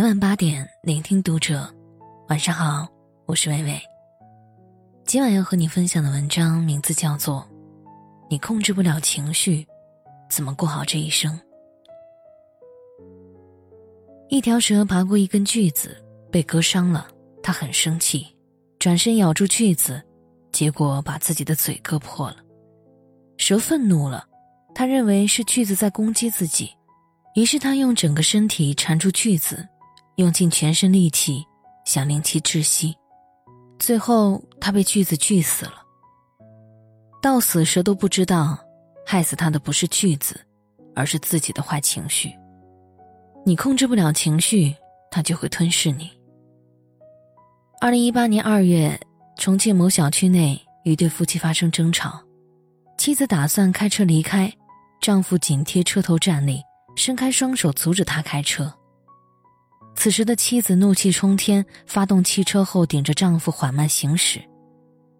每晚八点，聆听读者。晚上好，我是微微。今晚要和你分享的文章名字叫做《你控制不了情绪，怎么过好这一生》。一条蛇爬过一根锯子，被割伤了，它很生气，转身咬住锯子，结果把自己的嘴割破了。蛇愤怒了，他认为是锯子在攻击自己，于是他用整个身体缠住锯子。用尽全身力气，想令其窒息，最后他被锯子锯死了。到死蛇都不知道，害死他的不是锯子，而是自己的坏情绪。你控制不了情绪，它就会吞噬你。二零一八年二月，重庆某小区内，一对夫妻发生争吵，妻子打算开车离开，丈夫紧贴车头站立，伸开双手阻止他开车。此时的妻子怒气冲天，发动汽车后顶着丈夫缓慢行驶，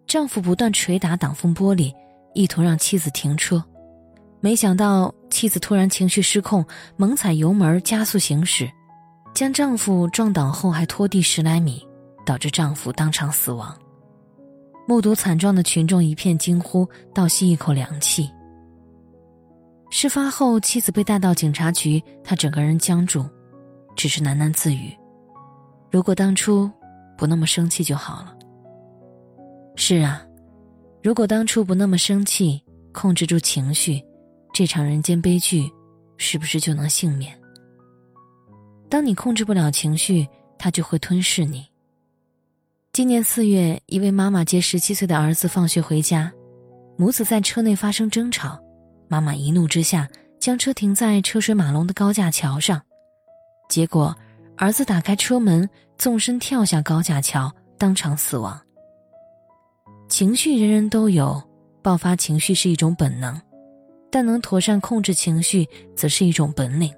丈夫不断捶打挡风玻璃，意图让妻子停车，没想到妻子突然情绪失控，猛踩油门加速行驶，将丈夫撞倒后还拖地十来米，导致丈夫当场死亡。目睹惨状的群众一片惊呼，倒吸一口凉气。事发后，妻子被带到警察局，她整个人僵住。只是喃喃自语：“如果当初不那么生气就好了。”是啊，如果当初不那么生气，控制住情绪，这场人间悲剧是不是就能幸免？当你控制不了情绪，它就会吞噬你。今年四月，一位妈妈接十七岁的儿子放学回家，母子在车内发生争吵，妈妈一怒之下将车停在车水马龙的高架桥上。结果，儿子打开车门，纵身跳下高架桥，当场死亡。情绪人人都有，爆发情绪是一种本能，但能妥善控制情绪，则是一种本领。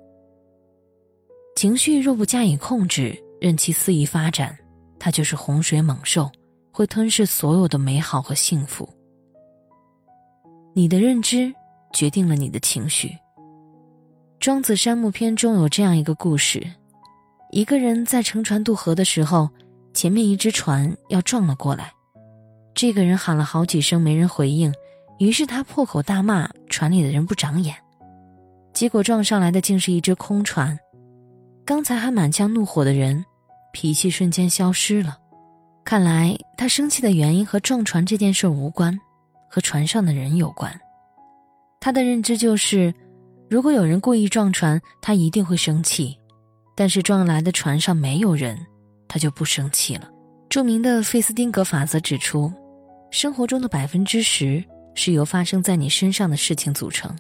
情绪若不加以控制，任其肆意发展，它就是洪水猛兽，会吞噬所有的美好和幸福。你的认知决定了你的情绪。庄子山木篇中有这样一个故事：一个人在乘船渡河的时候，前面一只船要撞了过来。这个人喊了好几声，没人回应，于是他破口大骂船里的人不长眼。结果撞上来的竟是一只空船。刚才还满腔怒火的人，脾气瞬间消失了。看来他生气的原因和撞船这件事无关，和船上的人有关。他的认知就是。如果有人故意撞船，他一定会生气；但是撞来的船上没有人，他就不生气了。著名的费斯汀格法则指出，生活中的百分之十是由发生在你身上的事情组成，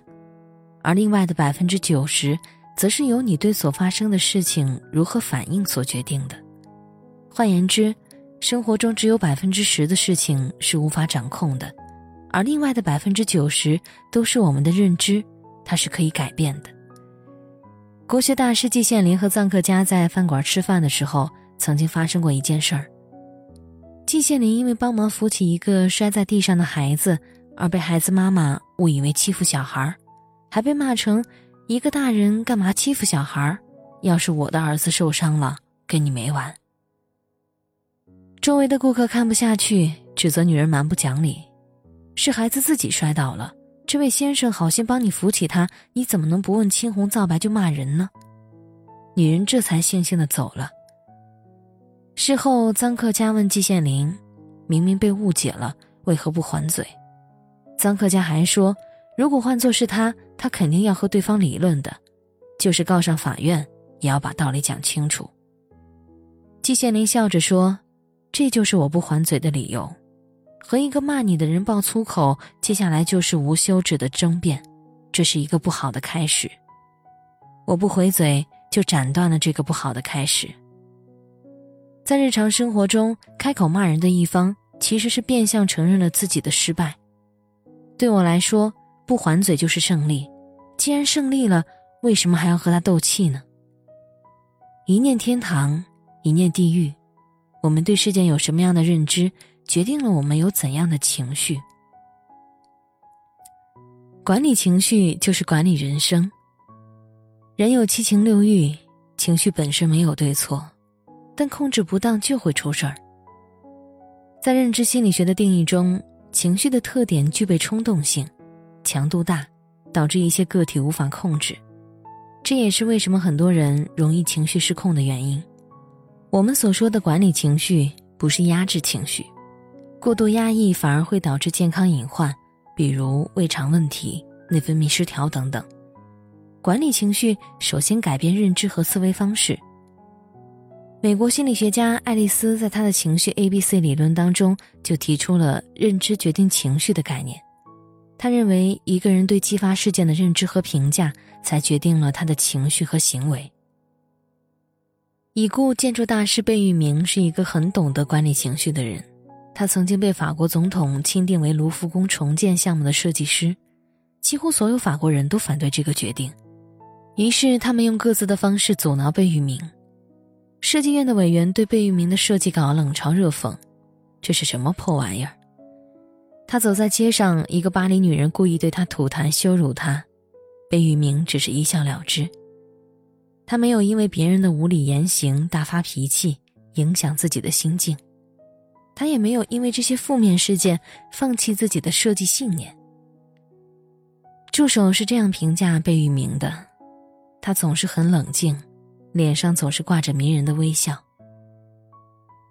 而另外的百分之九十，则是由你对所发生的事情如何反应所决定的。换言之，生活中只有百分之十的事情是无法掌控的，而另外的百分之九十都是我们的认知。它是可以改变的。国学大师季羡林和臧克家在饭馆吃饭的时候，曾经发生过一件事儿。季羡林因为帮忙扶起一个摔在地上的孩子，而被孩子妈妈误以为欺负小孩，还被骂成“一个大人干嘛欺负小孩？要是我的儿子受伤了，跟你没完。”周围的顾客看不下去，指责女人蛮不讲理，是孩子自己摔倒了。这位先生好心帮你扶起他，你怎么能不问青红皂白就骂人呢？女人这才悻悻的走了。事后，臧克家问季羡林：“明明被误解了，为何不还嘴？”臧克家还说：“如果换作是他，他肯定要和对方理论的，就是告上法院，也要把道理讲清楚。”季羡林笑着说：“这就是我不还嘴的理由。”和一个骂你的人爆粗口，接下来就是无休止的争辩，这是一个不好的开始。我不回嘴，就斩断了这个不好的开始。在日常生活中，开口骂人的一方其实是变相承认了自己的失败。对我来说，不还嘴就是胜利。既然胜利了，为什么还要和他斗气呢？一念天堂，一念地狱。我们对事件有什么样的认知？决定了我们有怎样的情绪。管理情绪就是管理人生。人有七情六欲，情绪本身没有对错，但控制不当就会出事儿。在认知心理学的定义中，情绪的特点具备冲动性、强度大，导致一些个体无法控制。这也是为什么很多人容易情绪失控的原因。我们所说的管理情绪，不是压制情绪，过度压抑反而会导致健康隐患，比如胃肠问题、内分泌失调等等。管理情绪，首先改变认知和思维方式。美国心理学家爱丽丝在她的情绪 A B C 理论当中就提出了认知决定情绪的概念。他认为，一个人对激发事件的认知和评价，才决定了他的情绪和行为。已故建筑大师贝聿铭是一个很懂得管理情绪的人，他曾经被法国总统钦定为卢浮宫重建项目的设计师，几乎所有法国人都反对这个决定，于是他们用各自的方式阻挠贝聿铭。设计院的委员对贝聿铭的设计稿冷嘲热讽：“这是什么破玩意儿？”他走在街上，一个巴黎女人故意对他吐痰羞辱他，贝聿铭只是一笑了之。他没有因为别人的无理言行大发脾气，影响自己的心境；他也没有因为这些负面事件放弃自己的设计信念。助手是这样评价贝聿铭的：他总是很冷静，脸上总是挂着迷人的微笑。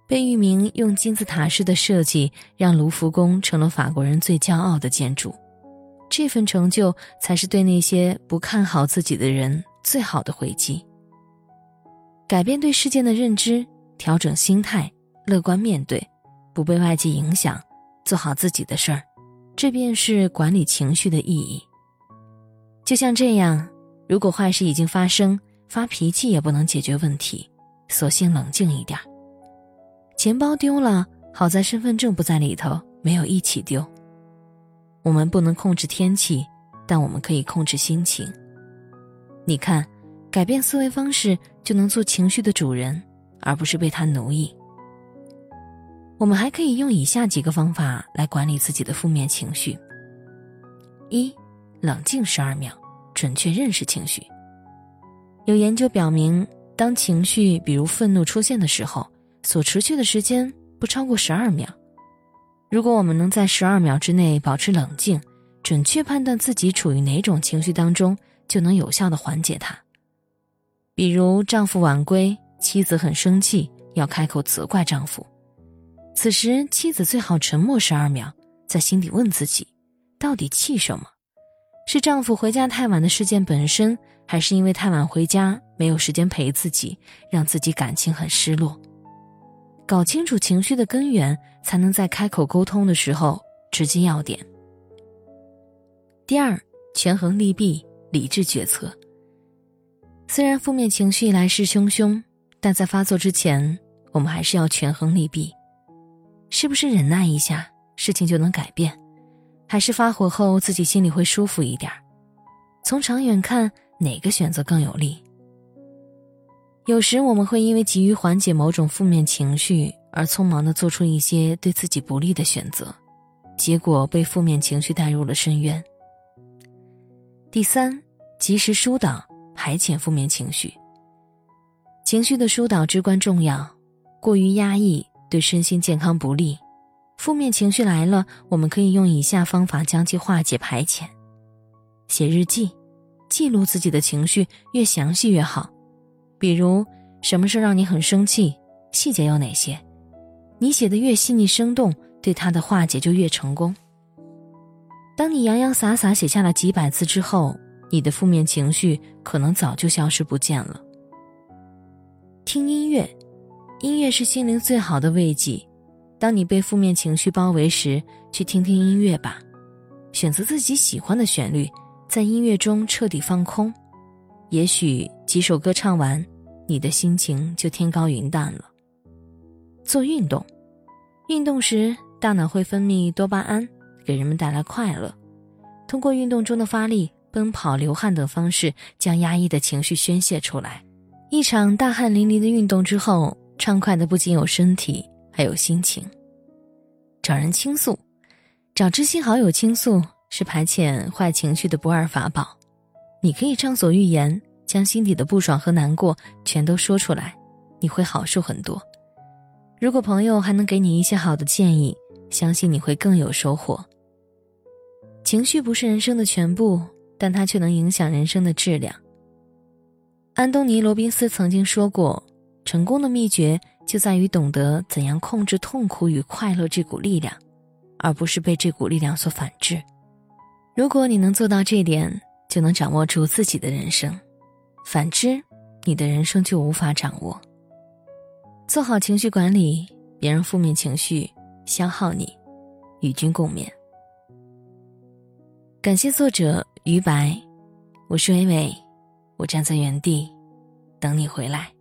贝聿铭用金字塔式的设计，让卢浮宫成了法国人最骄傲的建筑。这份成就，才是对那些不看好自己的人最好的回击。改变对事件的认知，调整心态，乐观面对，不被外界影响，做好自己的事儿，这便是管理情绪的意义。就像这样，如果坏事已经发生，发脾气也不能解决问题，索性冷静一点。钱包丢了，好在身份证不在里头，没有一起丢。我们不能控制天气，但我们可以控制心情。你看，改变思维方式就能做情绪的主人，而不是被他奴役。我们还可以用以下几个方法来管理自己的负面情绪：一、冷静十二秒，准确认识情绪。有研究表明，当情绪比如愤怒出现的时候。所持续的时间不超过十二秒。如果我们能在十二秒之内保持冷静，准确判断自己处于哪种情绪当中，就能有效的缓解它。比如丈夫晚归，妻子很生气，要开口责怪丈夫。此时妻子最好沉默十二秒，在心底问自己：到底气什么？是丈夫回家太晚的事件本身，还是因为太晚回家没有时间陪自己，让自己感情很失落？搞清楚情绪的根源，才能在开口沟通的时候直击要点。第二，权衡利弊，理智决策。虽然负面情绪来势汹汹，但在发作之前，我们还是要权衡利弊。是不是忍耐一下，事情就能改变？还是发火后自己心里会舒服一点？从长远看，哪个选择更有利？有时我们会因为急于缓解某种负面情绪而匆忙的做出一些对自己不利的选择，结果被负面情绪带入了深渊。第三，及时疏导排遣负面情绪。情绪的疏导至关重要，过于压抑对身心健康不利。负面情绪来了，我们可以用以下方法将其化解排遣：写日记，记录自己的情绪，越详细越好。比如，什么事让你很生气？细节有哪些？你写的越细腻生动，对他的化解就越成功。当你洋洋洒洒写下了几百字之后，你的负面情绪可能早就消失不见了。听音乐，音乐是心灵最好的慰藉。当你被负面情绪包围时，去听听音乐吧，选择自己喜欢的旋律，在音乐中彻底放空。也许几首歌唱完。你的心情就天高云淡了。做运动，运动时大脑会分泌多巴胺，给人们带来快乐。通过运动中的发力、奔跑、流汗等方式，将压抑的情绪宣泄出来。一场大汗淋漓的运动之后，畅快的不仅有身体，还有心情。找人倾诉，找知心好友倾诉是排遣坏情绪的不二法宝。你可以畅所欲言。将心底的不爽和难过全都说出来，你会好受很多。如果朋友还能给你一些好的建议，相信你会更有收获。情绪不是人生的全部，但它却能影响人生的质量。安东尼·罗宾斯曾经说过：“成功的秘诀就在于懂得怎样控制痛苦与快乐这股力量，而不是被这股力量所反制。如果你能做到这点，就能掌握住自己的人生；反之，你的人生就无法掌握。做好情绪管理，别让负面情绪消耗你，与君共勉。”感谢作者于白，我是伟伟。我站在原地，等你回来。